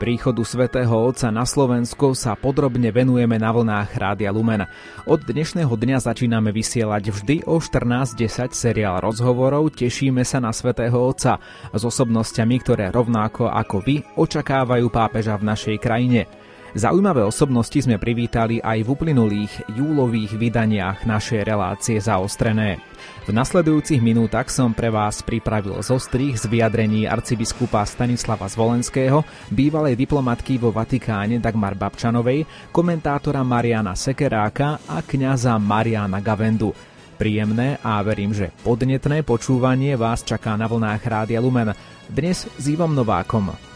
Príchodu svätého Otca na Slovensko sa podrobne venujeme na vlnách Rádia Lumen. Od dnešného dňa začíname vysielať vždy o 14.10 seriál rozhovorov Tešíme sa na svätého Otca s osobnosťami, ktoré rovnako ako vy očakávajú pápeža v našej krajine. Zaujímavé osobnosti sme privítali aj v uplynulých júlových vydaniach našej relácie zaostrené. V nasledujúcich minútach som pre vás pripravil zostrých z vyjadrení arcibiskupa Stanislava Zvolenského, bývalej diplomatky vo Vatikáne Dagmar Babčanovej, komentátora Mariana Sekeráka a kňaza Mariana Gavendu. Príjemné a verím, že podnetné počúvanie vás čaká na vlnách Rádia Lumen. Dnes s Ivom Novákom.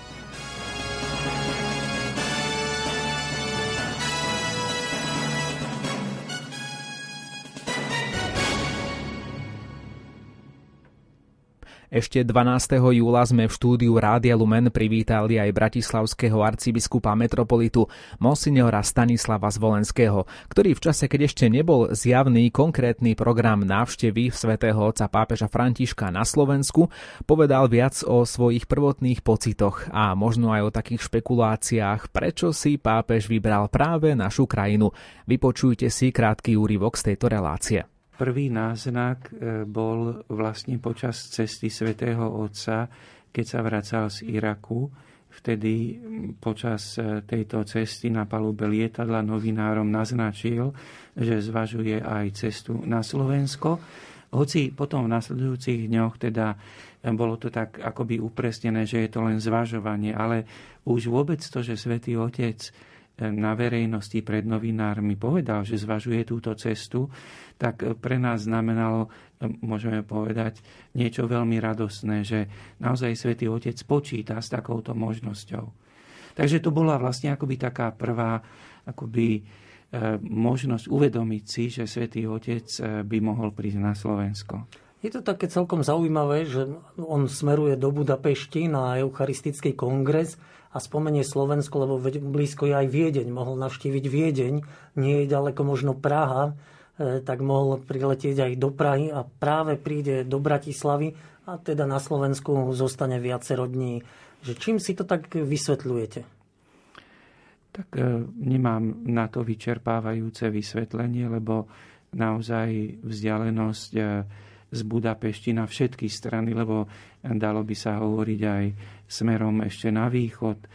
Ešte 12. júla sme v štúdiu Rádia Lumen privítali aj bratislavského arcibiskupa metropolitu Monsignora Stanislava Zvolenského, ktorý v čase, keď ešte nebol zjavný konkrétny program návštevy svätého otca pápeža Františka na Slovensku, povedal viac o svojich prvotných pocitoch a možno aj o takých špekuláciách, prečo si pápež vybral práve našu krajinu. Vypočujte si krátky úryvok z tejto relácie. Prvý náznak e, bol vlastne počas cesty svätého Otca, keď sa vracal z Iraku. Vtedy počas e, tejto cesty na palube lietadla novinárom naznačil, že zvažuje aj cestu na Slovensko. Hoci potom v nasledujúcich dňoch teda e, bolo to tak akoby upresnené, že je to len zvažovanie, ale už vôbec to, že svätý Otec na verejnosti pred novinármi povedal, že zvažuje túto cestu, tak pre nás znamenalo, môžeme povedať, niečo veľmi radosné, že naozaj Svetý Otec počíta s takouto možnosťou. Takže to bola vlastne akoby taká prvá akoby, e, možnosť uvedomiť si, že Svetý Otec e, by mohol prísť na Slovensko. Je to také celkom zaujímavé, že on smeruje do Budapešti na Eucharistický kongres a spomenie Slovensko, lebo blízko je aj Viedeň. Mohol navštíviť Viedeň, nie je ďaleko možno Praha, e, tak mohol priletieť aj do Prahy a práve príde do Bratislavy a teda na Slovensku zostane viacero dní. Že čím si to tak vysvetľujete? Tak e, nemám na to vyčerpávajúce vysvetlenie, lebo naozaj vzdialenosť e, z Budapešti na všetky strany, lebo dalo by sa hovoriť aj smerom ešte na východ, e,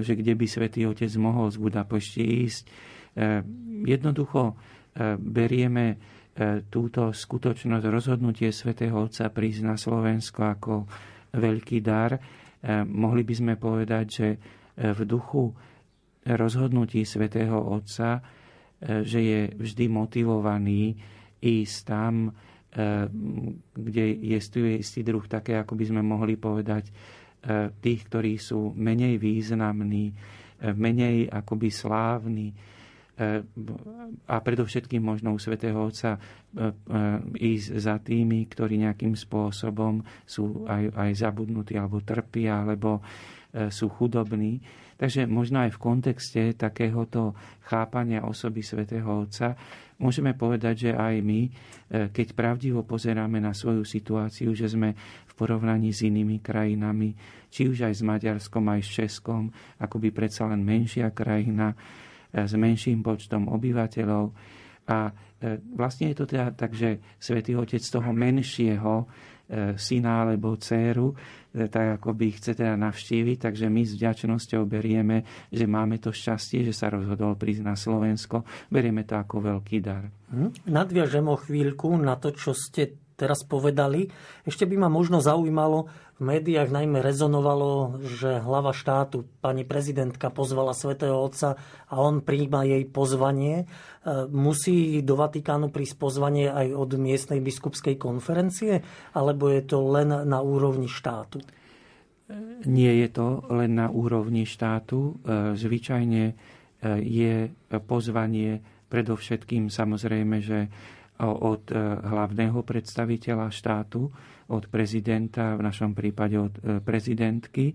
že kde by Svetý Otec mohol z Budapešti ísť. E, jednoducho e, berieme túto skutočnosť, rozhodnutie Svetého Otca prísť na Slovensko ako veľký dar. Mohli by sme povedať, že v duchu rozhodnutí Svetého Otca, že je vždy motivovaný ísť tam, e, kde je istý druh také, ako by sme mohli povedať, e, tých, ktorí sú menej významní, e, menej akoby slávni a predovšetkým možno u Svetého Otca ísť za tými, ktorí nejakým spôsobom sú aj, aj zabudnutí, alebo trpia, alebo sú chudobní. Takže možno aj v kontexte takéhoto chápania osoby Svetého Otca môžeme povedať, že aj my, e, keď pravdivo pozeráme na svoju situáciu, že sme v porovnaní s inými krajinami, či už aj s Maďarskom, aj s Českom, akoby predsa len menšia krajina, e, s menším počtom obyvateľov. A e, vlastne je to teda tak, že Svetý Otec toho menšieho syna alebo dceru tak ako by chce teda navštíviť, takže my s vďačnosťou berieme, že máme to šťastie, že sa rozhodol prísť na Slovensko. Berieme to ako veľký dar. Hm? Nadviažem o chvíľku na to, čo ste teraz povedali. Ešte by ma možno zaujímalo, v médiách najmä rezonovalo, že hlava štátu, pani prezidentka, pozvala svätého Otca a on príjma jej pozvanie. E, musí do Vatikánu prísť pozvanie aj od miestnej biskupskej konferencie, alebo je to len na úrovni štátu? Nie je to len na úrovni štátu. E, zvyčajne e, je pozvanie predovšetkým samozrejme, že od hlavného predstaviteľa štátu, od prezidenta, v našom prípade od e, prezidentky,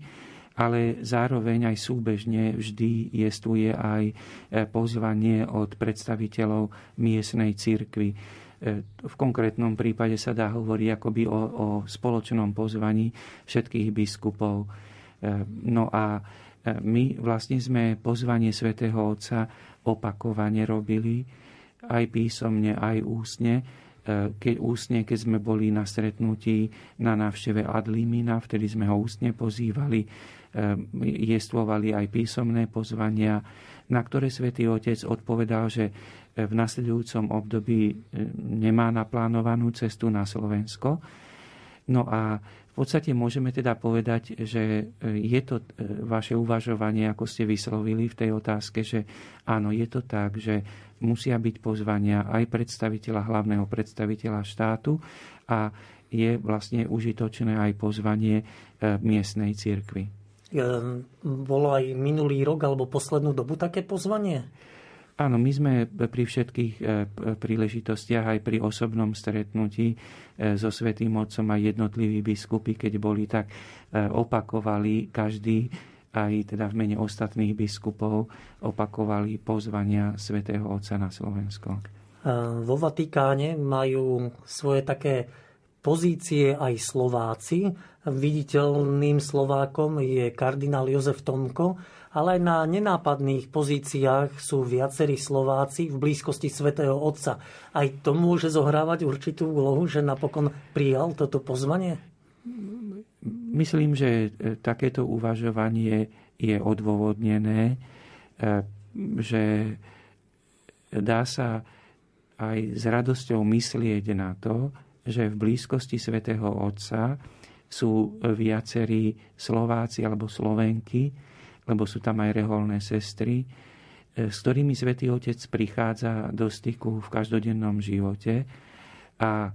ale zároveň aj súbežne vždy jestuje aj e, pozvanie od predstaviteľov miestnej cirkvi. E, v konkrétnom prípade sa dá hovoriť akoby o, o spoločnom pozvaní všetkých biskupov. No a my vlastne sme pozvanie svätého Otca opakovane robili, aj písomne, aj ústne. Keď ústne, keď sme boli na stretnutí na návšteve Adlimina, vtedy sme ho ústne pozývali, jestvovali aj písomné pozvania, na ktoré svätý Otec odpovedal, že v nasledujúcom období e, nemá naplánovanú cestu na Slovensko. No a v podstate môžeme teda povedať, že e, je to e, vaše uvažovanie, ako ste vyslovili v tej otázke, že áno, je to tak, že musia byť pozvania aj predstaviteľa, hlavného predstaviteľa štátu a je vlastne užitočné aj pozvanie miestnej cirkvi. Bolo aj minulý rok alebo poslednú dobu také pozvanie? Áno, my sme pri všetkých e, príležitostiach, aj pri osobnom stretnutí e, so Svetým Otcom aj jednotliví biskupy, keď boli, tak e, opakovali každý aj teda v mene ostatných biskupov opakovali pozvania Svetého Otca na Slovensko. Vo Vatikáne majú svoje také pozície aj Slováci. Viditeľným Slovákom je kardinál Jozef Tomko, ale aj na nenápadných pozíciách sú viacerí Slováci v blízkosti svätého Otca. Aj to môže zohrávať určitú úlohu, že napokon prijal toto pozvanie? Myslím, že e, takéto uvažovanie je odôvodnené, e, že dá sa aj s radosťou myslieť na to, že v blízkosti svätého Otca sú viacerí Slováci alebo Slovenky, lebo sú tam aj reholné sestry, e, s ktorými Svetý Otec prichádza do styku v každodennom živote. A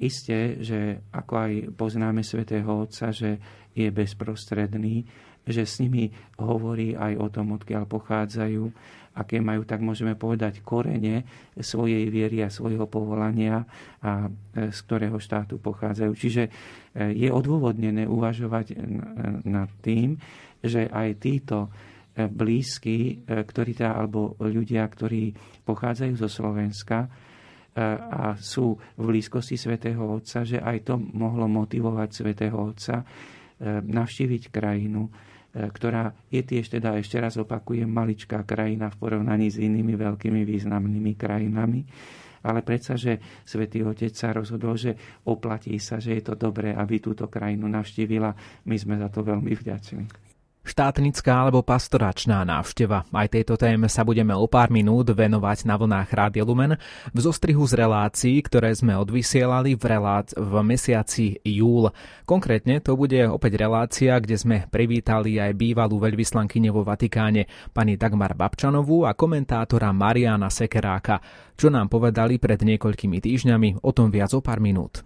isté, že ako aj poznáme Svetého Otca, že je bezprostredný, že s nimi hovorí aj o tom, odkiaľ pochádzajú, aké majú, tak môžeme povedať, korene svojej viery a svojho povolania a e, z ktorého štátu pochádzajú. Čiže e, je odôvodnené uvažovať nad tým, že aj títo e, blízky, e, ktorí teda, alebo ľudia, ktorí pochádzajú zo Slovenska e, a sú v blízkosti svätého Otca, že aj to mohlo motivovať svätého Otca navštíviť krajinu, ktorá je tiež teda, ešte raz opakujem, maličká krajina v porovnaní s inými veľkými významnými krajinami ale predsa, že svätý Otec sa rozhodol, že oplatí sa, že je to dobré, aby túto krajinu navštívila. My sme za to veľmi vďační. Štátnická alebo pastoračná návšteva. Aj tejto téme sa budeme o pár minút venovať na vlnách Rádia Lumen v zostrihu z relácií, ktoré sme odvysielali v, relác- v mesiaci júl. Konkrétne to bude opäť relácia, kde sme privítali aj bývalú veľvyslankyne vo Vatikáne pani Dagmar Babčanovú a komentátora Mariana Sekeráka, čo nám povedali pred niekoľkými týždňami, o tom viac o pár minút.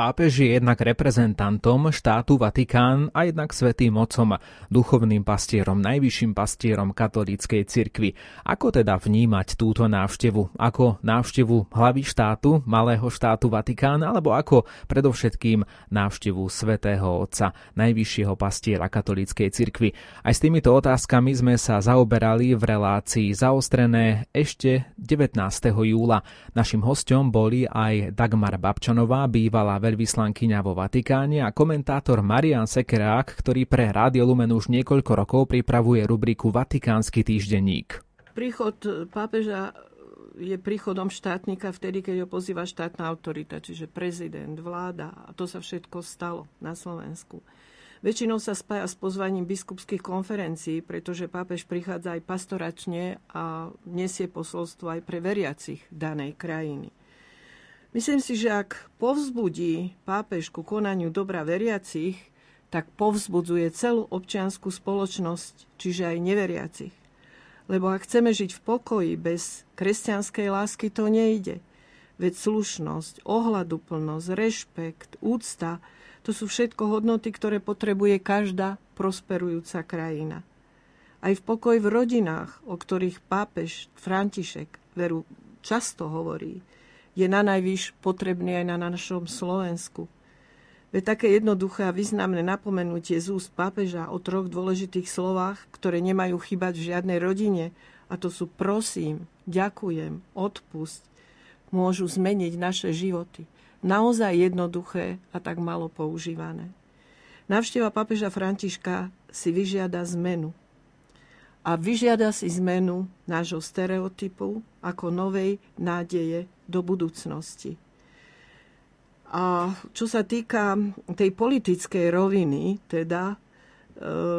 Pápež je jednak reprezentantom štátu Vatikán a jednak svetým mocom, duchovným pastierom, najvyšším pastierom katolíckej cirkvi. Ako teda vnímať túto návštevu? Ako návštevu hlavy štátu, malého štátu Vatikán, alebo ako predovšetkým návštevu svetého otca, najvyššieho pastiera katolíckej cirkvi? Aj s týmito otázkami sme sa zaoberali v relácii zaostrené ešte 19. júla. Našim hostom boli aj Dagmar Babčanová, bývalá veľvyslankyňa vo Vatikáne a komentátor Marian Sekerák, ktorý pre Rádio Lumen už niekoľko rokov pripravuje rubriku Vatikánsky týždenník. Príchod pápeža je príchodom štátnika vtedy, keď ho pozýva štátna autorita, čiže prezident, vláda. A to sa všetko stalo na Slovensku. Väčšinou sa spája s pozvaním biskupských konferencií, pretože pápež prichádza aj pastoračne a nesie posolstvo aj pre veriacich danej krajiny. Myslím si, že ak povzbudí pápež ku konaniu dobra veriacich, tak povzbudzuje celú občianskú spoločnosť, čiže aj neveriacich. Lebo ak chceme žiť v pokoji bez kresťanskej lásky, to nejde. Veď slušnosť, ohľaduplnosť, rešpekt, úcta, to sú všetko hodnoty, ktoré potrebuje každá prosperujúca krajina. Aj v pokoj v rodinách, o ktorých pápež František veru často hovorí, je na najvyš potrebný aj na našom Slovensku. Veď také jednoduché a významné napomenutie z úst pápeža o troch dôležitých slovách, ktoré nemajú chýbať v žiadnej rodine, a to sú prosím, ďakujem, odpust, môžu zmeniť naše životy. Naozaj jednoduché a tak malo používané. Návšteva pápeža Františka si vyžiada zmenu a vyžiada si zmenu nášho stereotypu ako novej nádeje do budúcnosti. A čo sa týka tej politickej roviny, teda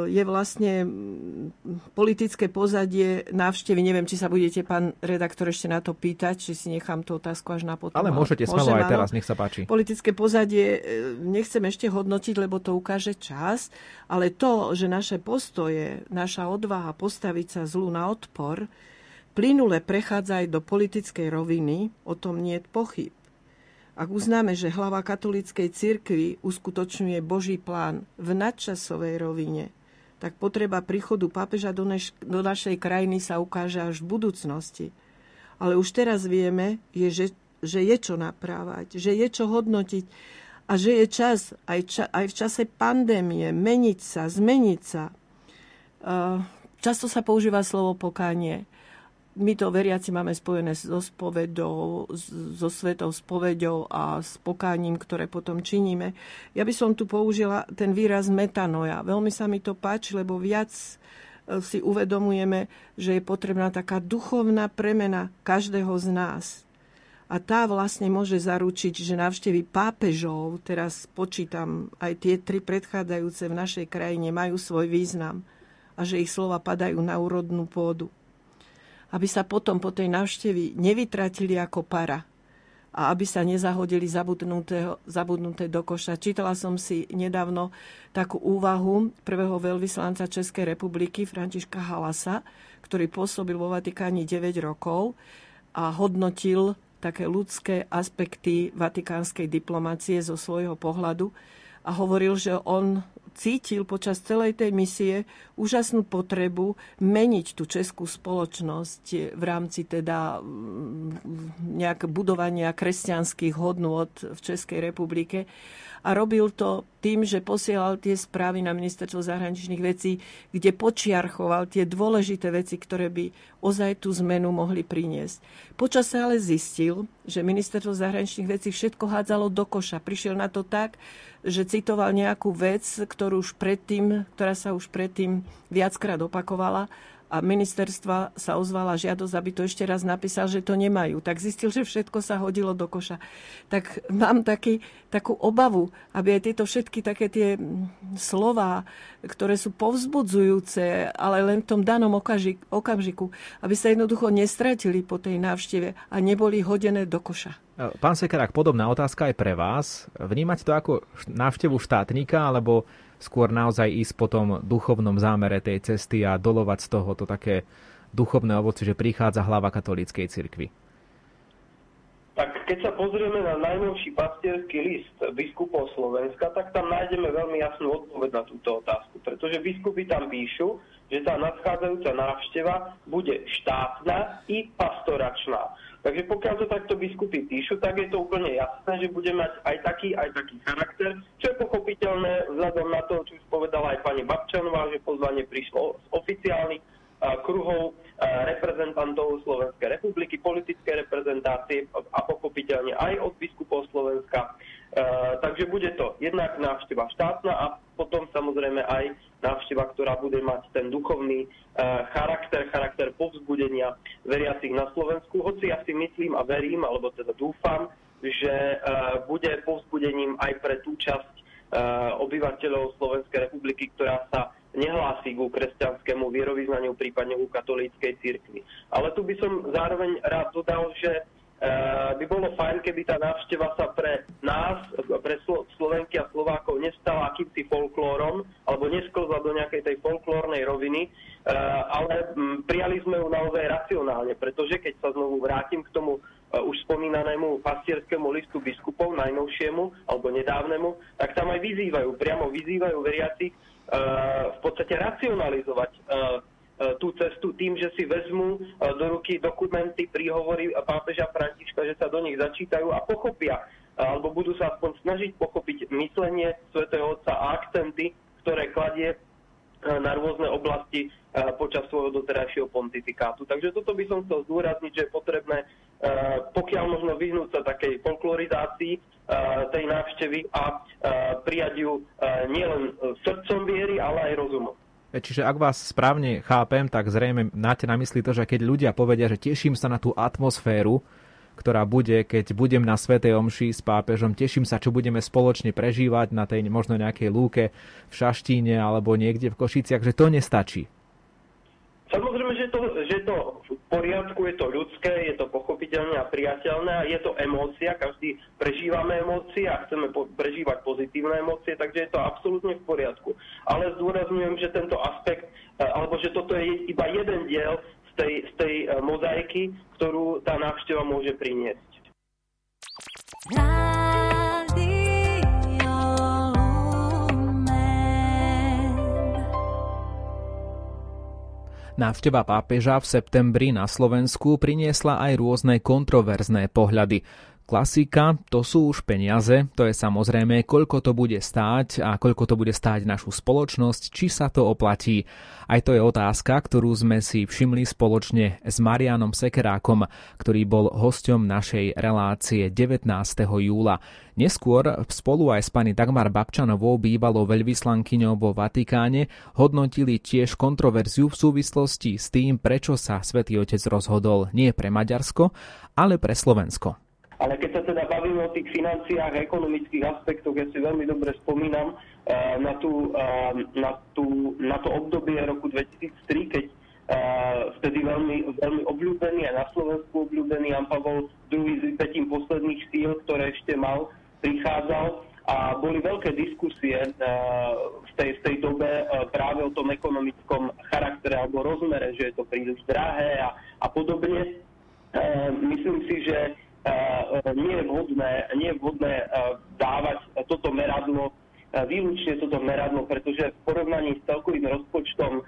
je vlastne mm, politické pozadie návštevy. Neviem, či sa budete, pán redaktor, ešte na to pýtať, či si nechám tú otázku až na potom. Ale môžete smelo aj teraz, nech sa páči. Politické pozadie eh, nechcem ešte hodnotiť, lebo to ukáže čas, ale to, že naše postoje, naša odvaha postaviť sa zlu na odpor, plynule prechádza aj do politickej roviny, o tom nie je pochyb. Ak uznáme, že hlava katolíckej cirkvi uskutočňuje Boží plán v nadčasovej rovine, tak potreba príchodu pápeža do, neš- do našej krajiny sa ukáže až v budúcnosti. Ale už teraz vieme, je, že, že je čo naprávať, že je čo hodnotiť a že je čas aj, ča- aj v čase pandémie meniť sa, zmeniť sa. Uh, často sa používa slovo pokánie my to veriaci máme spojené so spovedou, so svetou spovedou a s pokáním, ktoré potom činíme. Ja by som tu použila ten výraz metanoja. Veľmi sa mi to páči, lebo viac e, si uvedomujeme, že je potrebná taká duchovná premena každého z nás. A tá vlastne môže zaručiť, že návštevy pápežov, teraz počítam aj tie tri predchádzajúce v našej krajine, majú svoj význam a že ich slova padajú na úrodnú pôdu aby sa potom po tej návštevi nevytratili ako para a aby sa nezahodili zabudnuté, do koša. Čítala som si nedávno takú úvahu prvého veľvyslanca Českej republiky Františka Halasa, ktorý pôsobil vo Vatikáni 9 rokov a hodnotil také ľudské aspekty vatikánskej diplomácie zo svojho pohľadu a hovoril, že on cítil počas celej tej misie úžasnú potrebu meniť tú českú spoločnosť v rámci teda mm, nejak budovania kresťanských hodnôt v Českej republike a robil to tým, že posielal tie správy na ministerstvo zahraničných vecí, kde počiarchoval tie dôležité veci, ktoré by ozaj tú zmenu mohli priniesť. Počas sa ale zistil, že ministerstvo zahraničných vecí všetko hádzalo do koša. Prišiel na to tak, že citoval nejakú vec, ktorú už predtým, ktorá sa už predtým viackrát opakovala a ministerstva sa ozvala žiadosť, aby to ešte raz napísal, že to nemajú. Tak zistil, že všetko sa hodilo do koša. Tak mám taký, takú obavu, aby aj tieto všetky také tie slova, ktoré sú povzbudzujúce, ale len v tom danom okamžiku, aby sa jednoducho nestratili po tej návšteve a neboli hodené do koša. Pán Sekerák, podobná otázka aj pre vás. Vnímať to ako návštevu štátnika, alebo skôr naozaj ísť po tom duchovnom zámere tej cesty a dolovať z toho to také duchovné ovoci, že prichádza hlava katolíckej cirkvi? Tak keď sa pozrieme na najnovší pastierský list biskupov Slovenska, tak tam nájdeme veľmi jasnú odpoveď na túto otázku. Pretože biskupy tam píšu, že tá nadchádzajúca návšteva bude štátna i pastoračná. Takže pokiaľ to takto biskupy píšu, tak je to úplne jasné, že bude mať aj taký, aj taký charakter, čo je pochopiteľné vzhľadom na to, čo už povedala aj pani Babčanová, že pozvanie prišlo z oficiálnych kruhov reprezentantov Slovenskej republiky, politické reprezentácie a pochopiteľne aj od biskupov Slovenska. Takže bude to jednak návšteva štátna a potom samozrejme aj návšteva, ktorá bude mať ten duchovný charakter, charakter povzbudenia veriacich na Slovensku. Hoci ja si myslím a verím, alebo teda dúfam, že bude povzbudením aj pre tú časť obyvateľov Slovenskej republiky, ktorá sa nehlási ku kresťanskému vierovýznaniu, prípadne ku katolíckej cirkvi. Ale tu by som zároveň rád dodal, že e, by bolo fajn, keby tá návšteva sa pre nás, pre Slovenky a Slovákov nestala akýmsi folklórom, alebo nesklzla do nejakej tej folklórnej roviny, e, ale prijali sme ju naozaj racionálne, pretože keď sa znovu vrátim k tomu e, už spomínanému pastierskému listu biskupov, najnovšiemu alebo nedávnemu, tak tam aj vyzývajú, priamo vyzývajú veriacich, v podstate racionalizovať tú cestu tým, že si vezmú e, do ruky dokumenty, príhovory pápeža Františka, že sa do nich začítajú a pochopia, alebo budú sa aspoň snažiť pochopiť myslenie svätého Otca a akcenty, ktoré kladie na rôzne oblasti počas svojho doterajšieho pontifikátu. Takže toto by som chcel zdôrazniť, že je potrebné pokiaľ možno vyhnúť sa takej folklorizácii tej návštevy a prijať ju nielen srdcom viery, ale aj rozumom. E, čiže ak vás správne chápem, tak zrejme máte na mysli to, že keď ľudia povedia, že teším sa na tú atmosféru, ktorá bude, keď budem na Svetej Omši s pápežom. Teším sa, čo budeme spoločne prežívať na tej možno nejakej lúke v Šaštíne alebo niekde v Košiciach, že to nestačí. Samozrejme, že to, že to poriadku, je to ľudské, je to pochopiteľné a priateľné a je to emócia, každý prežívame emócie a chceme po, prežívať pozitívne emócie, takže je to absolútne v poriadku. Ale zdôrazňujem, že tento aspekt, e, alebo že toto je iba jeden diel z tej, z tej e, mozaiky, ktorú tá návšteva môže priniesť. Návšteva pápeža v septembri na Slovensku priniesla aj rôzne kontroverzné pohľady. Klasika, to sú už peniaze, to je samozrejme, koľko to bude stáť a koľko to bude stáť našu spoločnosť, či sa to oplatí. Aj to je otázka, ktorú sme si všimli spoločne s Marianom Sekerákom, ktorý bol hosťom našej relácie 19. júla. Neskôr spolu aj s pani Dagmar Babčanovou, bývalou veľvyslankyňou vo Vatikáne, hodnotili tiež kontroverziu v súvislosti s tým, prečo sa svätý Otec rozhodol nie pre Maďarsko, ale pre Slovensko. Ale keď sa teda bavíme o tých financiách a ekonomických aspektoch, ja si veľmi dobre spomínam uh, na, tú, uh, na, tú, na to obdobie roku 2003, keď uh, vtedy veľmi, veľmi obľúbený a na Slovensku obľúbený Jan Pavol II s vypetím posledných síl, ktoré ešte mal, prichádzal a boli veľké diskusie v tej, v tej dobe práve o tom ekonomickom charaktere alebo rozmere, že je to príliš drahé a, a podobne. Myslím si, že nie je vhodné, nie je vhodné dávať toto meradlo, výlučne toto meradlo, pretože v porovnaní s celkovým rozpočtom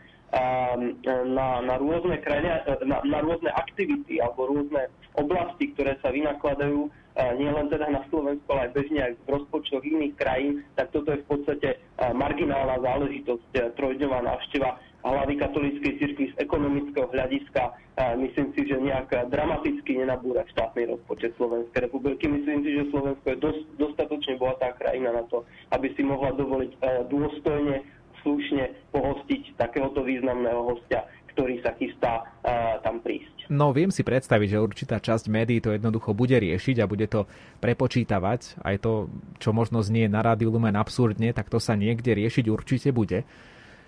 na, na, rôzne krajine, na, na rôzne aktivity alebo rôzne oblasti, ktoré sa vynakladajú nie len teda na Slovensku, ale aj bežne aj v rozpočtoch iných krajín, tak toto je v podstate marginálna záležitosť, trojdňová návšteva hlavy katolíckej cirkvi z ekonomického hľadiska. Myslím si, že nejak dramaticky nenabúra štátny rozpočet Slovenskej republiky. Myslím si, že Slovensko je dosť, dostatočne bohatá krajina na to, aby si mohla dovoliť e, dôstojne, slušne pohostiť takéhoto významného hostia, ktorý sa chystá uh, tam prísť. No viem si predstaviť, že určitá časť médií to jednoducho bude riešiť a bude to prepočítavať. Aj to, čo možno znie na rádiu Lumen absurdne, tak to sa niekde riešiť určite bude.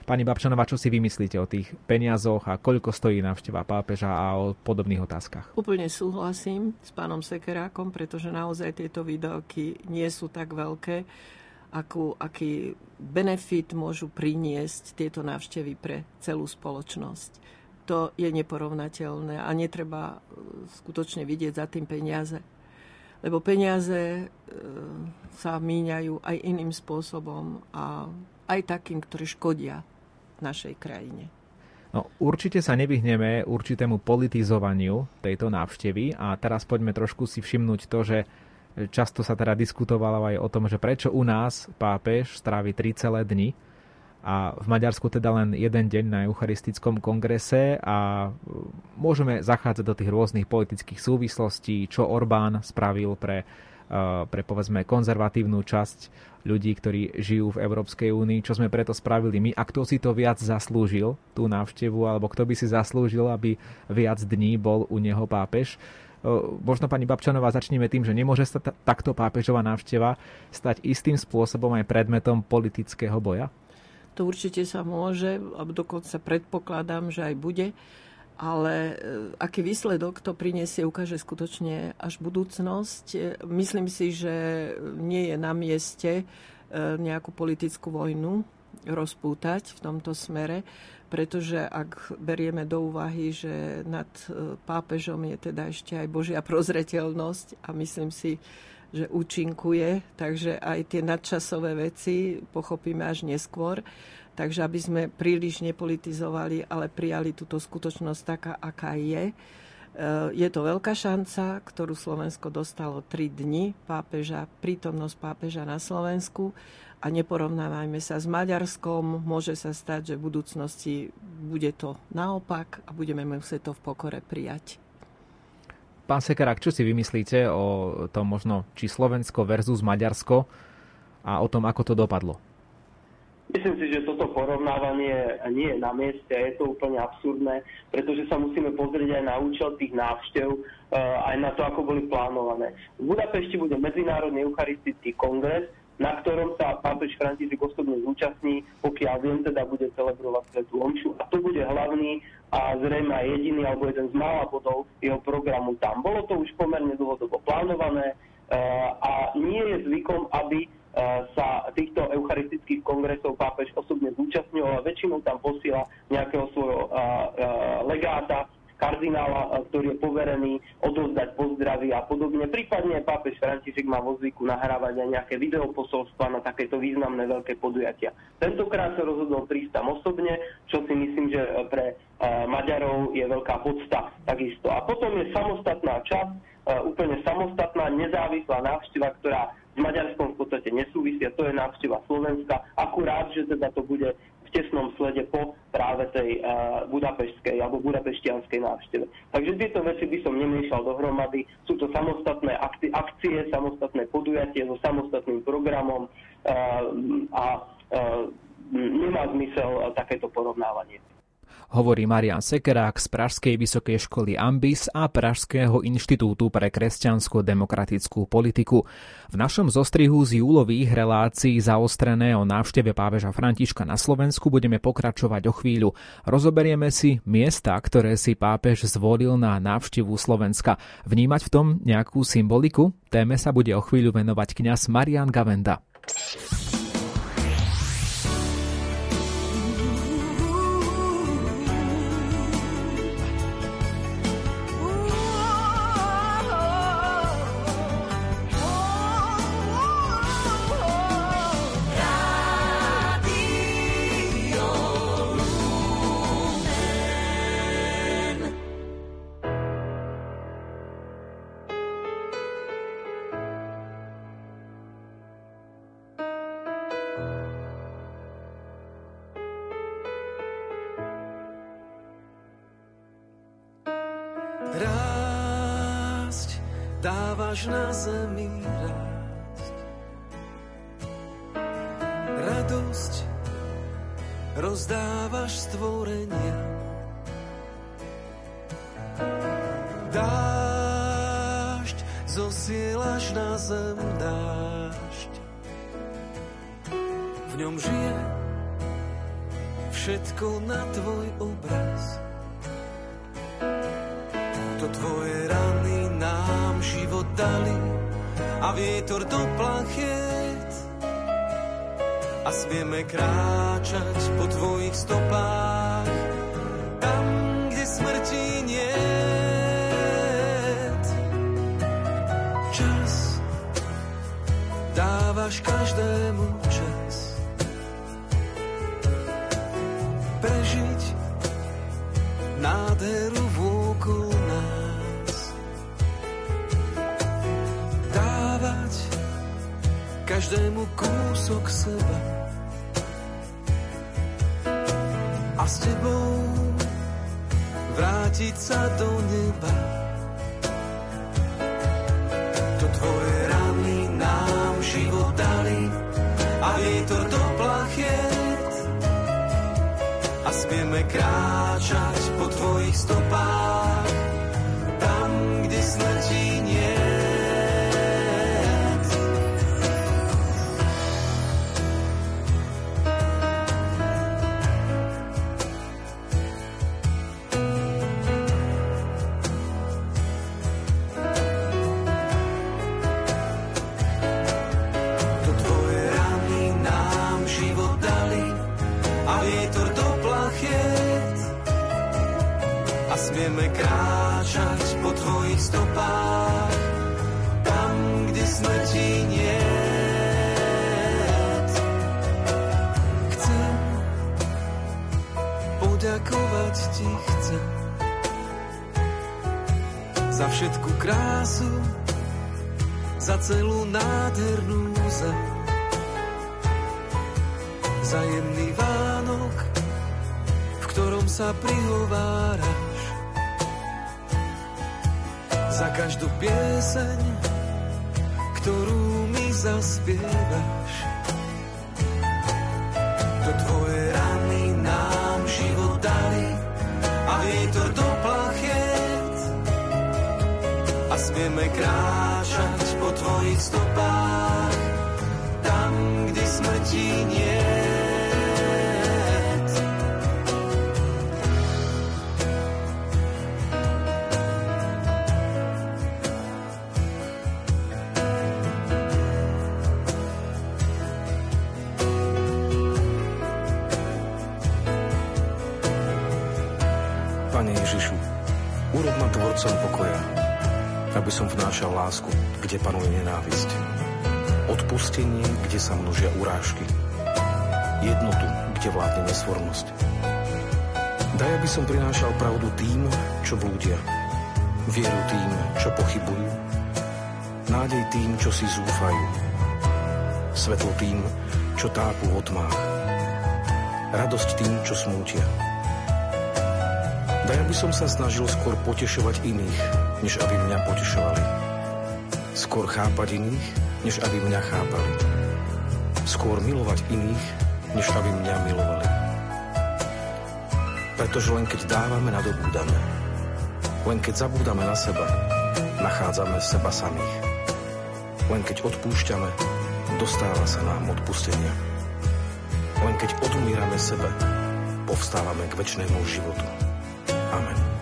Pani Babčanová, čo si vymyslíte o tých peniazoch a koľko stojí návšteva pápeža a o podobných otázkach? Úplne súhlasím s pánom Sekerákom, pretože naozaj tieto výdavky nie sú tak veľké, akú, aký benefit môžu priniesť tieto návštevy pre celú spoločnosť. To je neporovnateľné a netreba e, skutočne vidieť za tým peniaze. lebo peniaze e, sa míňajú aj iným spôsobom a aj takým, ktoré škodia našej krajine. No, určite sa nevyhneme určitému politizovaniu tejto návštevy a teraz poďme trošku si všimnúť to, že často sa teda diskutovalo aj o tom, že prečo u nás pápež strávi 3 celé dni a v Maďarsku teda len jeden deň na Eucharistickom kongrese a môžeme zachádzať do tých rôznych politických súvislostí, čo Orbán spravil pre pre povedzme konzervatívnu časť ľudí, ktorí žijú v Európskej únii, čo sme preto spravili my a kto si to viac zaslúžil, tú návštevu, alebo kto by si zaslúžil, aby viac dní bol u neho pápež. Eh, možno pani Babčanová začneme tým, že nemôže sa takto pápežová návšteva stať istým spôsobom aj predmetom politického boja? To určite sa môže, dokonca predpokladám, že aj bude ale e, aký výsledok to prinesie, ukáže skutočne až budúcnosť. E, myslím si, že nie je na mieste e, nejakú politickú vojnu rozpútať v tomto smere, pretože ak berieme do úvahy, že nad pápežom je teda ešte aj Božia prozreteľnosť a myslím si, že účinkuje, takže aj tie nadčasové veci pochopíme až neskôr, Takže aby sme príliš nepolitizovali, ale prijali túto skutočnosť taká, aká je. E, je to veľká šanca, ktorú Slovensko dostalo 3 dni pápeža, prítomnosť pápeža na Slovensku a neporovnávajme sa s Maďarskom. Môže sa stať, že v budúcnosti bude to naopak a budeme musieť to v pokore prijať. Pán Sekerák, čo si vymyslíte o tom možno či Slovensko versus Maďarsko a o tom, ako to dopadlo? Myslím si, že toto porovnávanie nie je na mieste je to úplne absurdné, pretože sa musíme pozrieť aj na účel tých návštev, eh, aj na to, ako boli plánované. V Budapešti bude Medzinárodný eucharistický kongres, na ktorom sa pápež František osobne zúčastní, pokiaľ viem, teda bude celebrovať Svetú Omšu. A to bude hlavný a zrejme aj jediný alebo jeden z mála bodov jeho programu tam. Bolo to už pomerne dlhodobo plánované eh, a nie je zvykom, aby eucharistických kongresov pápež osobne zúčastňoval a väčšinou tam posiela nejakého svojho legáta, kardinála, ktorý je poverený odozdať pozdravy a podobne. Prípadne pápež František má vo zvyku nahrávať aj nejaké videoposolstva na takéto významné veľké podujatia. Tentokrát sa rozhodol prísť tam osobne, čo si myslím, že pre Maďarov je veľká podsta takisto. A potom je samostatná časť, úplne samostatná, nezávislá návšteva, ktorá s Maďarskom v podstate nesúvisia. To je návšteva Slovenska. Akurát, že teda to bude v tesnom slede po práve tej uh, budapeštskej alebo budapeštianskej návšteve. Takže tieto veci by som nemiešal dohromady. Sú to samostatné akcie samostatné podujatie so samostatným programom uh, a uh, nemá zmysel takéto porovnávanie hovorí Marian Sekerák z Pražskej vysokej školy Ambis a Pražského inštitútu pre kresťansko-demokratickú politiku. V našom zostrihu z júlových relácií zaostrené o návšteve pápeža Františka na Slovensku budeme pokračovať o chvíľu. Rozoberieme si miesta, ktoré si pápež zvolil na návštevu Slovenska. Vnímať v tom nejakú symboliku? Téme sa bude o chvíľu venovať kňaz Marian Gavenda. Dávaš na zemi rásť. Radosť rozdávaš stvorenia. Dášť zosielaš na zem dášť. V ňom žije všetko na tvoj obraz. To tvoje dali a vietor do plachiet. A smieme kráčať po tvojich stopách A s tebou vrátiť sa do neba. To tvoje rany nám život dali a vietor do plachiet. A smieme kráčať po tvojich stopách, krásu, za celú nádhernú zem. Za jemný Vánok, v ktorom sa prihováraš. Za každú pieseň, ktorú mi zaspievaš. A smieme kráčať po tvojich stopách, tam, kde smrti nie. Vnášal lásku, kde panuje nenávisť. Odpustenie, kde sa množia urážky. Jednotu, kde vládne nesvornosť. Daj, aby som prinášal pravdu tým, čo blúdia. Vieru tým, čo pochybujú. Nádej tým, čo si zúfajú. Svetlo tým, čo tápu v tmách. Radosť tým, čo smútia. Daj, aby som sa snažil skôr potešovať iných, než aby mňa potešovali. Skôr chápať iných, než aby mňa chápali. Skôr milovať iných, než aby mňa milovali. Pretože len keď dávame, nadobúdame. Len keď zabúdame na seba, nachádzame seba samých. Len keď odpúšťame, dostáva sa nám odpustenia. Len keď odumírame sebe, povstávame k väčšnému životu. Amen.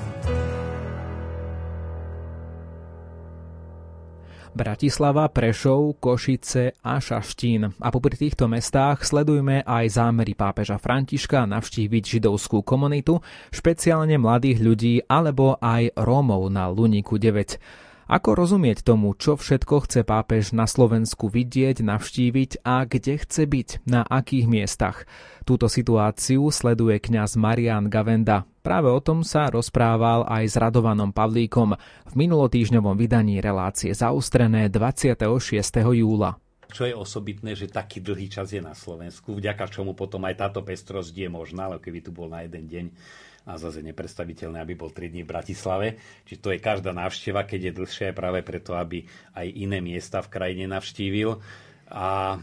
Bratislava, Prešov, Košice a Šaštín. A popri týchto mestách sledujme aj zámery pápeža Františka navštíviť židovskú komunitu, špeciálne mladých ľudí alebo aj Rómov na Luniku 9. Ako rozumieť tomu, čo všetko chce pápež na Slovensku vidieť, navštíviť a kde chce byť, na akých miestach? Túto situáciu sleduje kňaz Marian Gavenda. Práve o tom sa rozprával aj s Radovanom Pavlíkom v minulotýžňovom vydaní relácie zaustrené 26. júla. Čo je osobitné, že taký dlhý čas je na Slovensku, vďaka čomu potom aj táto pestrosť je možná, ale keby tu bol na jeden deň, a zase nepredstaviteľné, aby bol 3 dní v Bratislave. Čiže to je každá návšteva, keď je dlhšia, práve preto, aby aj iné miesta v krajine navštívil. A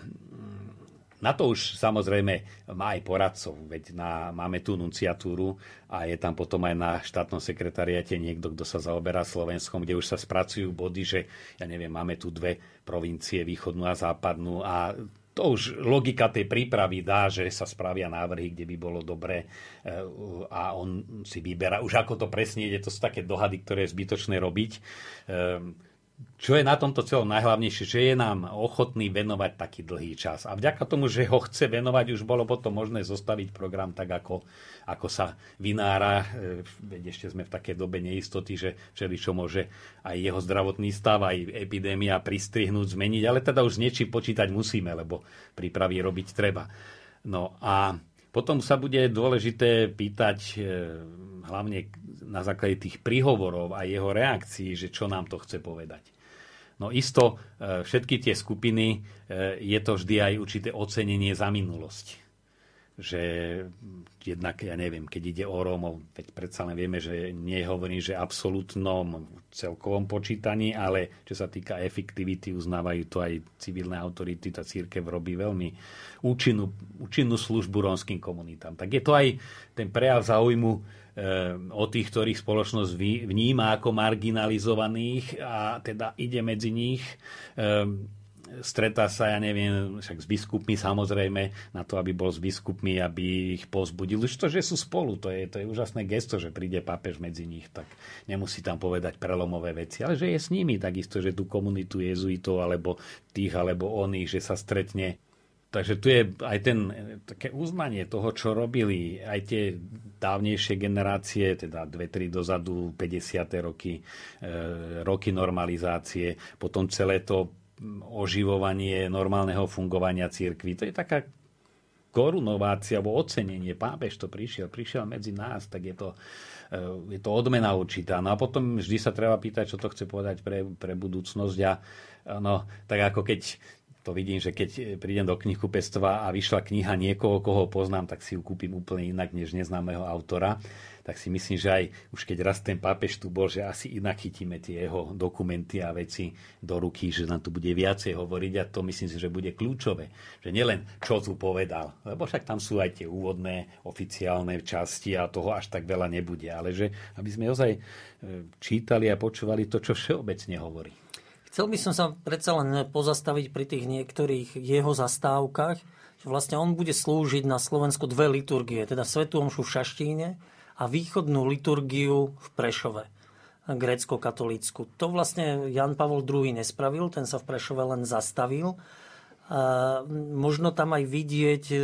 na to už samozrejme má aj poradcov, veď na, máme tú nunciatúru a je tam potom aj na štátnom sekretariate niekto, kto sa zaoberá Slovenskom, kde už sa spracujú body, že ja neviem, máme tu dve provincie, východnú a západnú a to už logika tej prípravy dá, že sa spravia návrhy, kde by bolo dobré a on si vyberá. Už ako to presne ide, to sú také dohady, ktoré je zbytočné robiť. Čo je na tomto celom najhlavnejšie, že je nám ochotný venovať taký dlhý čas. A vďaka tomu, že ho chce venovať, už bolo potom možné zostaviť program tak, ako, ako sa vynára. E, veď ešte sme v takej dobe neistoty, že všeli čo môže aj jeho zdravotný stav, aj epidémia pristrihnúť, zmeniť, ale teda už s niečím počítať musíme, lebo prípravy robiť treba. No a potom sa bude dôležité pýtať e, hlavne na základe tých príhovorov a jeho reakcií, že čo nám to chce povedať. No isto e, všetky tie skupiny, e, je to vždy aj určité ocenenie za minulosť. Že jednak, ja neviem, keď ide o Rómov, veď predsa len vieme, že nehovorím, že absolútnom celkovom počítaní, ale čo sa týka efektivity, uznávajú to aj civilné autority, tá církev robí veľmi účinnú, účinnú službu rómskym komunitám. Tak je to aj ten prejav záujmu Ehm, o tých, ktorých spoločnosť vníma ako marginalizovaných a teda ide medzi nich ehm, stretá sa, ja neviem, však s biskupmi samozrejme, na to, aby bol s biskupmi, aby ich pozbudil. Už to, že sú spolu, to je, to je úžasné gesto, že príde pápež medzi nich, tak nemusí tam povedať prelomové veci, ale že je s nimi takisto, že tú komunitu jezuitov, alebo tých, alebo oných, že sa stretne Takže tu je aj ten, také uznanie toho, čo robili aj tie dávnejšie generácie, teda 2-3 dozadu, 50. roky, e, roky normalizácie, potom celé to oživovanie normálneho fungovania církvy. To je taká korunovácia alebo ocenenie. Pápež to prišiel, prišiel medzi nás, tak je to, e, je to odmena určitá. No a potom vždy sa treba pýtať, čo to chce povedať pre, pre budúcnosť. A no, tak ako keď to vidím, že keď prídem do knihkupectva a vyšla kniha niekoho, koho poznám, tak si ju kúpim úplne inak než neznámeho autora. Tak si myslím, že aj už keď raz ten pápež tu bol, že asi inak chytíme tie jeho dokumenty a veci do ruky, že nám tu bude viacej hovoriť a to myslím si, že bude kľúčové. Že nielen čo tu povedal, lebo však tam sú aj tie úvodné oficiálne časti a toho až tak veľa nebude, ale že aby sme ozaj e, čítali a počúvali to, čo všeobecne hovorí. Chcel by som sa predsa len pozastaviť pri tých niektorých jeho zastávkach, že vlastne on bude slúžiť na Slovensku dve liturgie, teda Svetú Omšu v Šaštíne a východnú liturgiu v Prešove, grécko-katolícku. To vlastne Jan Pavol II nespravil, ten sa v Prešove len zastavil. A možno tam aj vidieť e,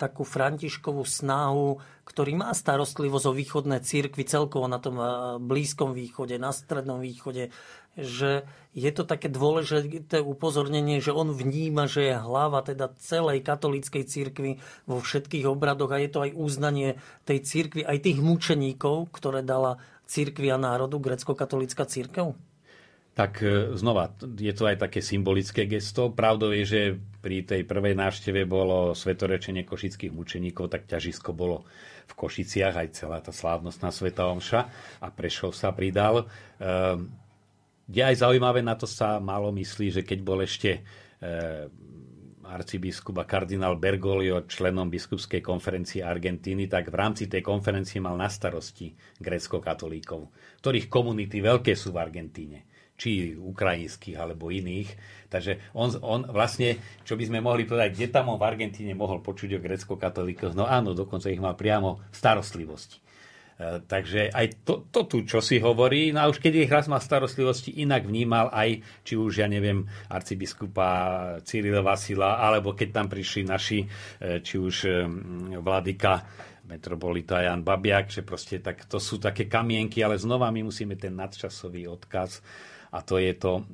takú františkovú snahu, ktorý má starostlivosť o východné církvy celkovo na tom e, Blízkom východe, na Strednom východe, že je to také dôležité upozornenie, že on vníma, že je hlava teda celej katolíckej cirkvi vo všetkých obradoch a je to aj uznanie tej cirkvi, aj tých mučeníkov, ktoré dala cirkvi a národu, grecko-katolícka církev? Tak e, znova, je to aj také symbolické gesto. Pravdou je, že pri tej prvej návšteve bolo svetorečenie košických mučeníkov, tak ťažisko bolo v Košiciach, aj celá tá slávnostná Sveta Omša a Prešov sa pridal. Ehm, je aj zaujímavé, na to sa málo myslí, že keď bol ešte e, arcibiskup a kardinál Bergoglio členom biskupskej konferencie Argentíny, tak v rámci tej konferencie mal na starosti grécko-katolíkov, ktorých komunity veľké sú v Argentíne či ukrajinských alebo iných. Takže on, on vlastne, čo by sme mohli povedať, kde tam on v Argentíne mohol počuť o grecko-katolíkoch, no áno, dokonca ich mal priamo starostlivosti. E, takže aj to, to tu, čo si hovorí, no a už keď ich raz mal starostlivosti, inak vnímal aj, či už, ja neviem, arcibiskupa Cyrila Vasila, alebo keď tam prišli naši, e, či už e, vladyka metropolita Jan Babiak, že proste tak, to sú také kamienky, ale znova my musíme ten nadčasový odkaz. A to je to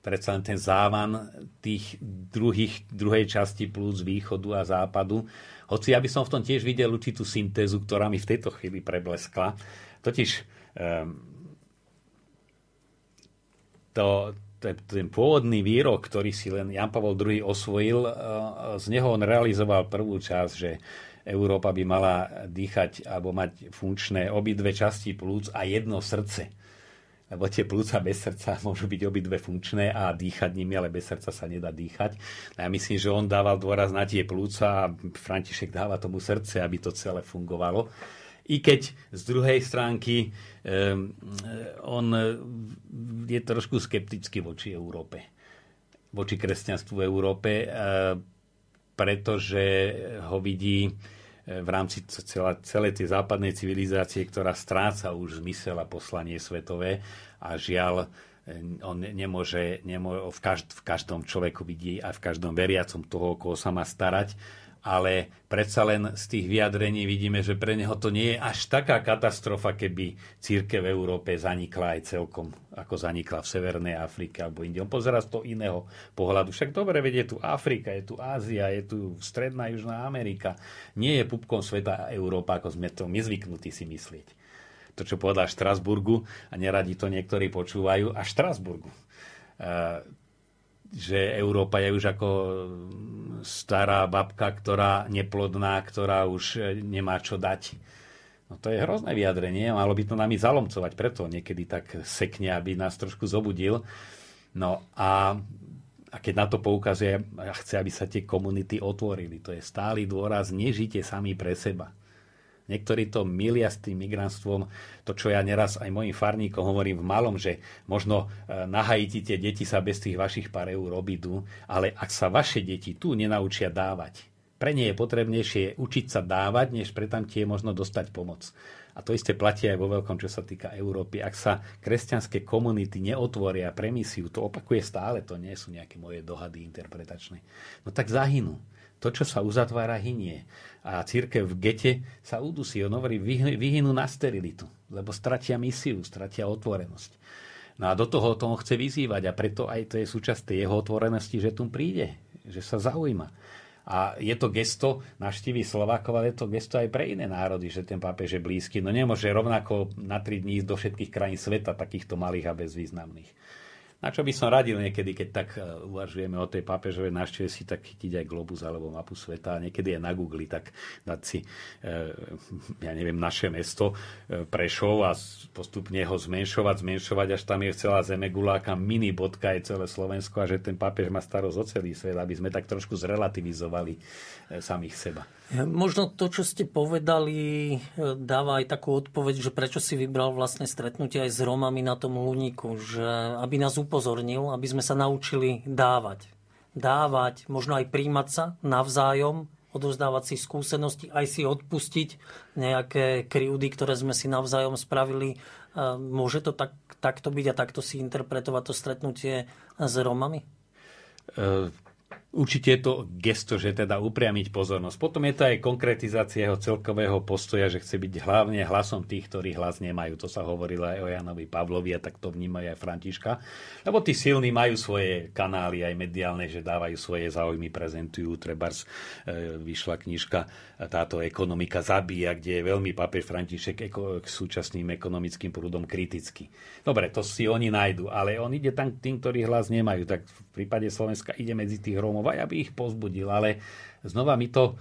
predsa len ten závan tých druhých, druhej časti plus východu a západu, hoci ja by som v tom tiež videl určitú syntézu, ktorá mi v tejto chvíli prebleskla. Totiž um, to, ten pôvodný výrok, ktorý si len Jan Pavel II osvojil, uh, z neho on realizoval prvú časť, že Európa by mala dýchať alebo mať funkčné obidve časti plúc a jedno srdce lebo tie plúca bez srdca môžu byť obidve funkčné a dýchať nimi, ale bez srdca sa nedá dýchať. A ja myslím, že on dával dôraz na tie plúca a František dáva tomu srdce, aby to celé fungovalo. I keď z druhej stránky um, on je trošku skeptický voči Európe, voči kresťanstvu v Európe, uh, pretože ho vidí v rámci celá, celej tej západnej civilizácie, ktorá stráca už zmysel a poslanie svetové. A žiaľ on nemôže, nemôže v, každ, v každom človeku vidí aj v každom veriacom toho, koho sa má starať ale predsa len z tých vyjadrení vidíme, že pre neho to nie je až taká katastrofa, keby círke v Európe zanikla aj celkom, ako zanikla v Severnej Afrike alebo inde. On pozera z toho iného pohľadu. Však dobre, vedie tu Afrika, je tu Ázia, je tu Stredná Južná Amerika. Nie je pupkom sveta Európa, ako sme to my zvyknutí si myslieť. To, čo povedal Štrasburgu, a neradi to niektorí počúvajú, a Štrasburgu že Európa je už ako stará babka, ktorá neplodná, ktorá už e, nemá čo dať. No to je hrozné vyjadrenie, malo by to nami zalomcovať, preto niekedy tak sekne, aby nás trošku zobudil. No a, a keď na to poukazuje, chce, aby sa tie komunity otvorili, to je stály dôraz, nežite sami pre seba. Niektorí to milia s tým migrantstvom, to čo ja neraz aj mojim farníkom hovorím v malom, že možno e, na Haiti tie deti sa bez tých vašich pár eur obidú, ale ak sa vaše deti tu nenaučia dávať, pre nie je potrebnejšie učiť sa dávať, než pre tam tie možno dostať pomoc. A to isté platí aj vo veľkom, čo sa týka Európy. Ak sa kresťanské komunity neotvoria pre misiu, to opakuje stále, to nie sú nejaké moje dohady interpretačné, no tak zahynú. To, čo sa uzatvára, hynie a církev v gete sa udusí. On hovorí, vyhynú na sterilitu, lebo stratia misiu, stratia otvorenosť. No a do toho tomu chce vyzývať a preto aj to je súčasť jeho otvorenosti, že tu príde, že sa zaujíma. A je to gesto naštíví Slovákov, ale je to gesto aj pre iné národy, že ten pápež je blízky. No nemôže rovnako na tri dní ísť do všetkých krajín sveta, takýchto malých a bezvýznamných. Na čo by som radil niekedy, keď tak e, uvažujeme o tej pápežovej návšteve, si tak chytiť aj globus alebo mapu sveta niekedy aj na Google tak dať si, e, ja neviem, naše mesto e, Prešov a postupne ho zmenšovať, zmenšovať, až tam je celá zemeguláka, mini bodka je celé Slovensko a že ten pápež má starosť o celý svet, aby sme tak trošku zrelativizovali samých seba. Možno to, čo ste povedali, dáva aj takú odpoveď, že prečo si vybral vlastne stretnutie aj s Romami na tom Luníku, že aby nás upozornil, aby sme sa naučili dávať. Dávať, možno aj príjmať sa navzájom, odovzdávať si skúsenosti, aj si odpustiť nejaké kryúdy, ktoré sme si navzájom spravili. Môže to tak, takto byť a takto si interpretovať to stretnutie s Romami? Uh Určite je to gesto, že teda upriamiť pozornosť. Potom je to aj konkretizácia jeho celkového postoja, že chce byť hlavne hlasom tých, ktorí hlas nemajú. To sa hovorilo aj o Janovi Pavlovi a tak to vnímajú aj Františka. Lebo tí silní majú svoje kanály aj mediálne, že dávajú svoje záujmy, prezentujú. Trebárs e, vyšla knižka táto ekonomika zabíja, kde je veľmi papež František k súčasným ekonomickým prúdom kritický. Dobre, to si oni nájdu, ale on ide tam k tým, ktorí hlas nemajú. Tak v prípade Slovenska ide medzi tých Rómov aj aby ich pozbudil. Ale znova mi to,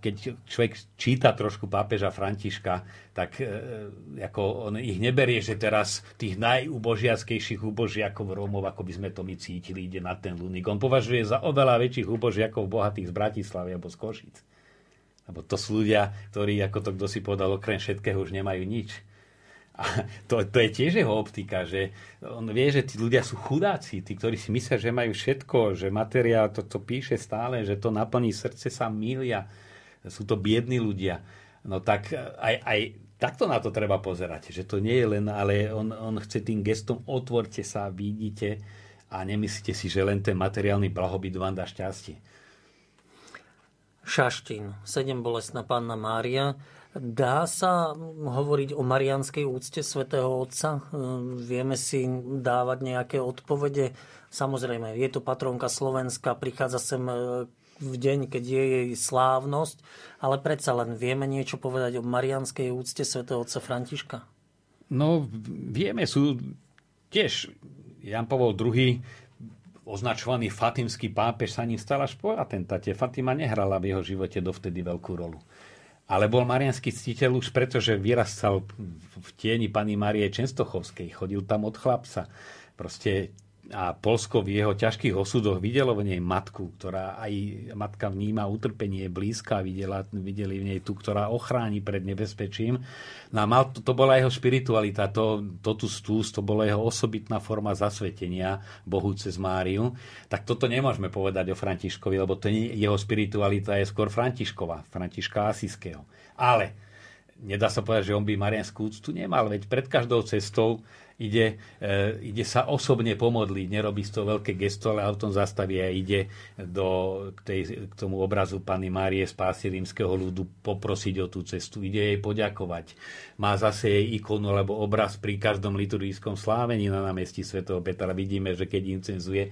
keď človek číta trošku pápeža Františka, tak e, ako on ich neberie, že teraz tých najubožiackejších ubožiakov Rómov, ako by sme to my cítili, ide na ten Luník. On považuje za oveľa väčších ubožiakov bohatých z Bratislavy alebo z Košic. Lebo to sú ľudia, ktorí, ako to kto si povedal, okrem všetkého už nemajú nič. A to, to je tiež jeho optika, že on vie, že tí ľudia sú chudáci, tí, ktorí si myslia, že majú všetko, že materiál to, to píše stále, že to naplní srdce sa milia, sú to biední ľudia. No tak aj, aj takto na to treba pozerať, že to nie je len, ale on, on chce tým gestom otvorte sa, vidíte a nemyslíte si, že len ten materiálny blahobyt vám dá šťastie. Šaštín, sedem bolestná panna Mária. Dá sa hovoriť o marianskej úcte svätého Otca? Vieme si dávať nejaké odpovede? Samozrejme, je to patronka Slovenska, prichádza sem e, v deň, keď je jej slávnosť, ale predsa len vieme niečo povedať o marianskej úcte svätého Otca Františka? No, vieme, sú tiež Jan Pavol II označovaný fatimský pápež sa ním stal až po atentáte. Fatima nehrala v jeho živote dovtedy veľkú rolu ale bol marianský ctiteľ už preto, že vyrastal v tieni pani Marie Čenstochovskej, chodil tam od chlapca. Proste a Polsko v jeho ťažkých osudoch videlo v nej matku, ktorá aj matka vníma utrpenie blízka, videla, videli v nej tú, ktorá ochráni pred nebezpečím. No a mal, to, to bola jeho spiritualita, to, totus tus, to bola jeho osobitná forma zasvetenia Bohu cez Máriu. Tak toto nemôžeme povedať o Františkovi, lebo to nie, jeho spiritualita je skôr Františkova, Františka Asiského. Ale nedá sa povedať, že on by marianskú úctu nemal, veď pred každou cestou ide, e, ide sa osobne pomodliť, nerobí toho veľké gesto, ale autom zastaví a ide do, k, tej, k tomu obrazu Pany Márie spásy rímskeho ľudu poprosiť o tú cestu, ide jej poďakovať. Má zase jej ikonu alebo obraz pri každom liturgickom slávení na námestí svätého Petra. Vidíme, že keď incenzuje,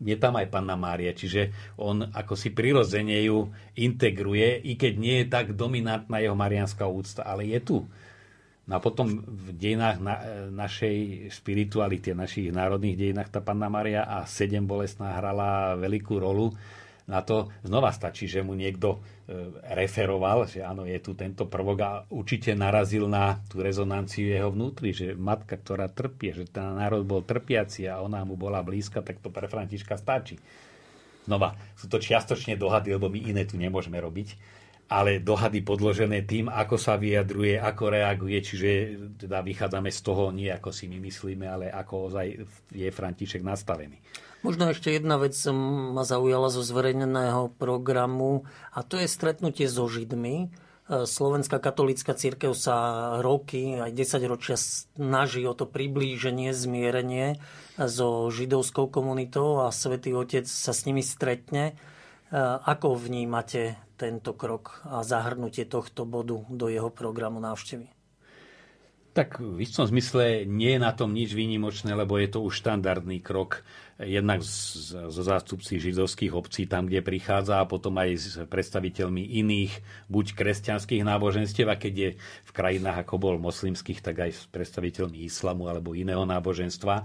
je tam aj Panna Mária, čiže on ako si prirodzene ju integruje, i keď nie je tak dominantná jeho marianská úcta, ale je tu. No a potom v dejinách na, našej spirituality, našich národných dejinách tá Panna Maria a sedem bolestná hrala veľkú rolu. Na to znova stačí, že mu niekto e, referoval, že áno, je tu tento prvok a určite narazil na tú rezonanciu jeho vnútri, že matka, ktorá trpie, že ten národ bol trpiaci a ona mu bola blízka, tak to pre Františka stačí. Znova, sú to čiastočne dohady, lebo my iné tu nemôžeme robiť ale dohady podložené tým, ako sa vyjadruje, ako reaguje, čiže teda vychádzame z toho nie ako si my myslíme, ale ako ozaj je František nastavený. Možno ešte jedna vec ma zaujala zo zverejneného programu a to je stretnutie so Židmi. Slovenská katolická církev sa roky, aj 10 ročia snaží o to priblíženie, zmierenie so židovskou komunitou a Svetý Otec sa s nimi stretne. E, ako vnímate tento krok a zahrnutie tohto bodu do jeho programu návštevy? Tak v istom zmysle nie je na tom nič výnimočné, lebo je to už štandardný krok jednak zo zástupci židovských obcí, tam, kde prichádza, a potom aj s predstaviteľmi iných, buď kresťanských náboženstiev, a keď je v krajinách, ako bol moslimských, tak aj s predstaviteľmi islamu alebo iného náboženstva.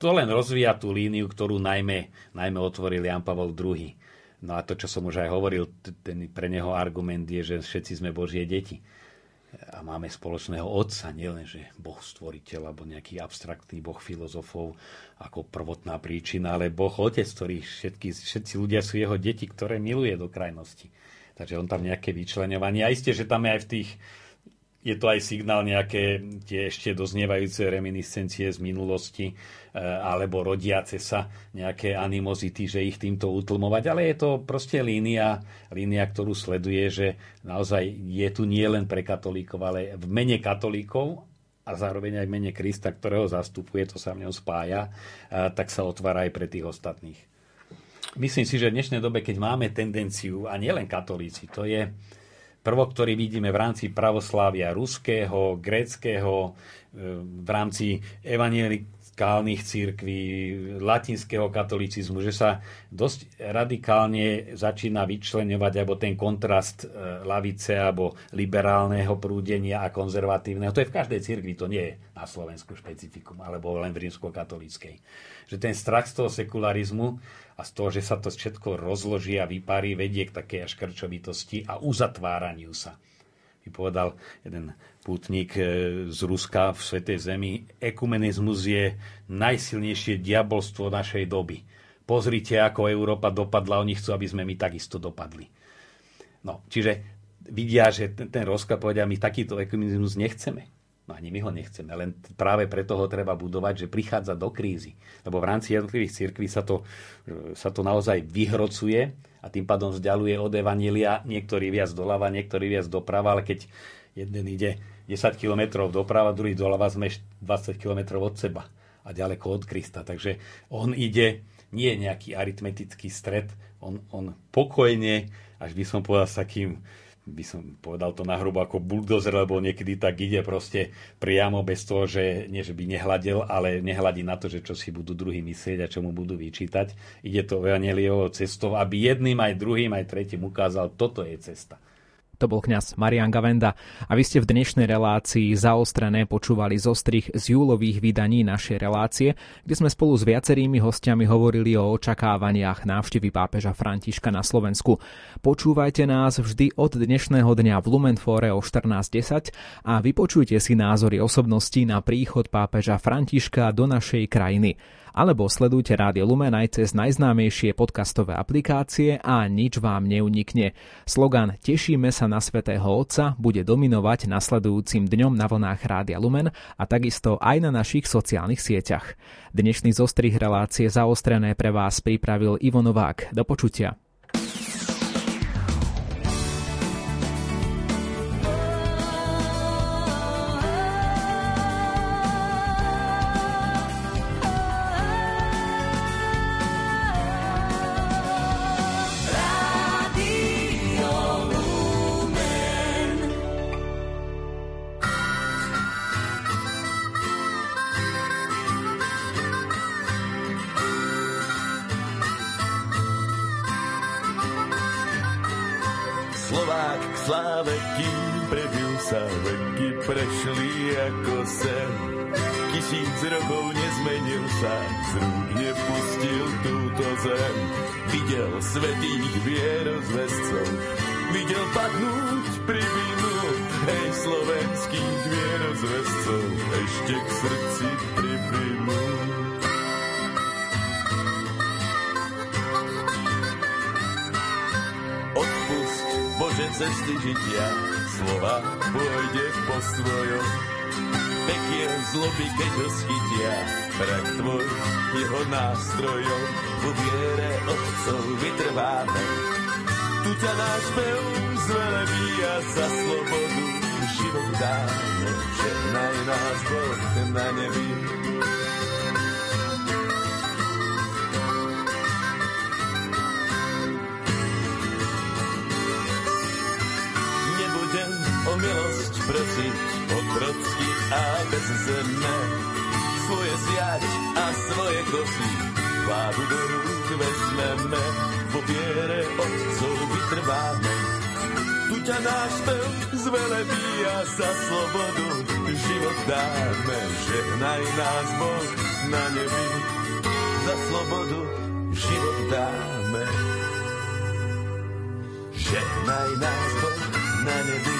To len rozvíja tú líniu, ktorú najmä, najmä otvoril Jan Pavel II No a to, čo som už aj hovoril, ten pre neho argument je, že všetci sme Božie deti. A máme spoločného otca, nielen, že Boh stvoriteľ alebo nejaký abstraktný Boh filozofov ako prvotná príčina, ale Boh otec, ktorý všetky, všetci ľudia sú jeho deti, ktoré miluje do krajnosti. Takže on tam nejaké vyčlenovanie. A isté, že tam je aj v tých je to aj signál nejaké tie ešte doznievajúce reminiscencie z minulosti, Eh, alebo rodiace sa nejaké animozity, že ich týmto utlmovať, ale je to proste línia, línia, ktorú sleduje, že naozaj je tu nie len pre katolíkov, ale v mene katolíkov a zároveň aj v mene Krista, ktorého zastupuje, to sa v ňom spája, eh, tak sa otvára aj pre tých ostatných. Myslím si, že v dnešnej dobe, keď máme tendenciu, a nielen katolíci, to je prvok, ktorý vidíme v rámci pravoslávia ruského, gréckého, eh, v rámci evanielik kálnych církví, latinského katolicizmu, že sa dosť radikálne začína vyčlenovať alebo ten kontrast e, lavice alebo liberálneho prúdenia a konzervatívneho. To je v každej církvi, to nie je na Slovensku špecifikum, alebo len v rímsko-katolíckej. Že ten strach z toho sekularizmu a z toho, že sa to všetko rozloží a vyparí, vedie k takej až krčovitosti a uzatváraniu sa povedal jeden pútnik e, z Ruska v Svetej Zemi, ekumenizmus je najsilnejšie diabolstvo našej doby. Pozrite, ako Európa dopadla, oni chcú, aby sme my takisto dopadli. No, čiže vidia, že ten, ten rozkaz povedia, my takýto ekumenizmus nechceme. No ani my ho nechceme, len práve preto ho treba budovať, že prichádza do krízy. Lebo v rámci jednotlivých cirkví sa to, e, sa to naozaj vyhrocuje a tým pádom vzdialuje od Evanília, niektorý viac doľava, niektorý viac doprava, ale keď jeden ide 10 km doprava, druhý doľava, sme 20 km od seba a ďaleko od Krista. Takže on ide, nie je nejaký aritmetický stred, on, on pokojne, až by som povedal s takým by som povedal to nahrubo ako buldozer, lebo niekedy tak ide proste priamo bez toho, že nie že by nehľadil, ale nehľadí na to, že čo si budú druhý myslieť a čo mu budú vyčítať. Ide to Evangeliovou cestou, aby jedným aj druhým aj tretím ukázal, toto je cesta. To bol kňaz Marian Gavenda a vy ste v dnešnej relácii zaostrené počúvali zostrich z júlových vydaní našej relácie, kde sme spolu s viacerými hostiami hovorili o očakávaniach návštevy pápeža Františka na Slovensku. Počúvajte nás vždy od dnešného dňa v Lumenfore o 14.10 a vypočujte si názory osobností na príchod pápeža Františka do našej krajiny alebo sledujte Rádio Lumen aj cez najznámejšie podcastové aplikácie a nič vám neunikne. Slogan Tešíme sa na Svetého Otca bude dominovať nasledujúcim dňom na vlnách Rádia Lumen a takisto aj na našich sociálnych sieťach. Dnešný zostrih relácie zaostrené pre vás pripravil Ivo Novák. Do počutia. Videl svetých vierozvescov, videl padnúť pribinu, hej slovenských vierozvescov, ešte k srdci pribinu. Odpusť Bože cesty žitia, slova pôjde po svojom. Pekiel zloby, keď ho schytia, prak tvoj jeho nástrojom. Vo viere otcov vytrváme, tu ťa náš pev zvelebí a za slobodu život dáme. Žehnaj nás Boh na nebi. Nebudem o milosť prosiť otrocky a bez zeme. Svoje zjať a svoje kosy vládu do rúk vezmeme. Vo viere otcov vytrváme. Tu ťa náš pev zvelebí a za slobodu život dáme. Žehnaj nás Boh na nebi. Za slobodu život dáme. Žehnaj nás Boh na nebi.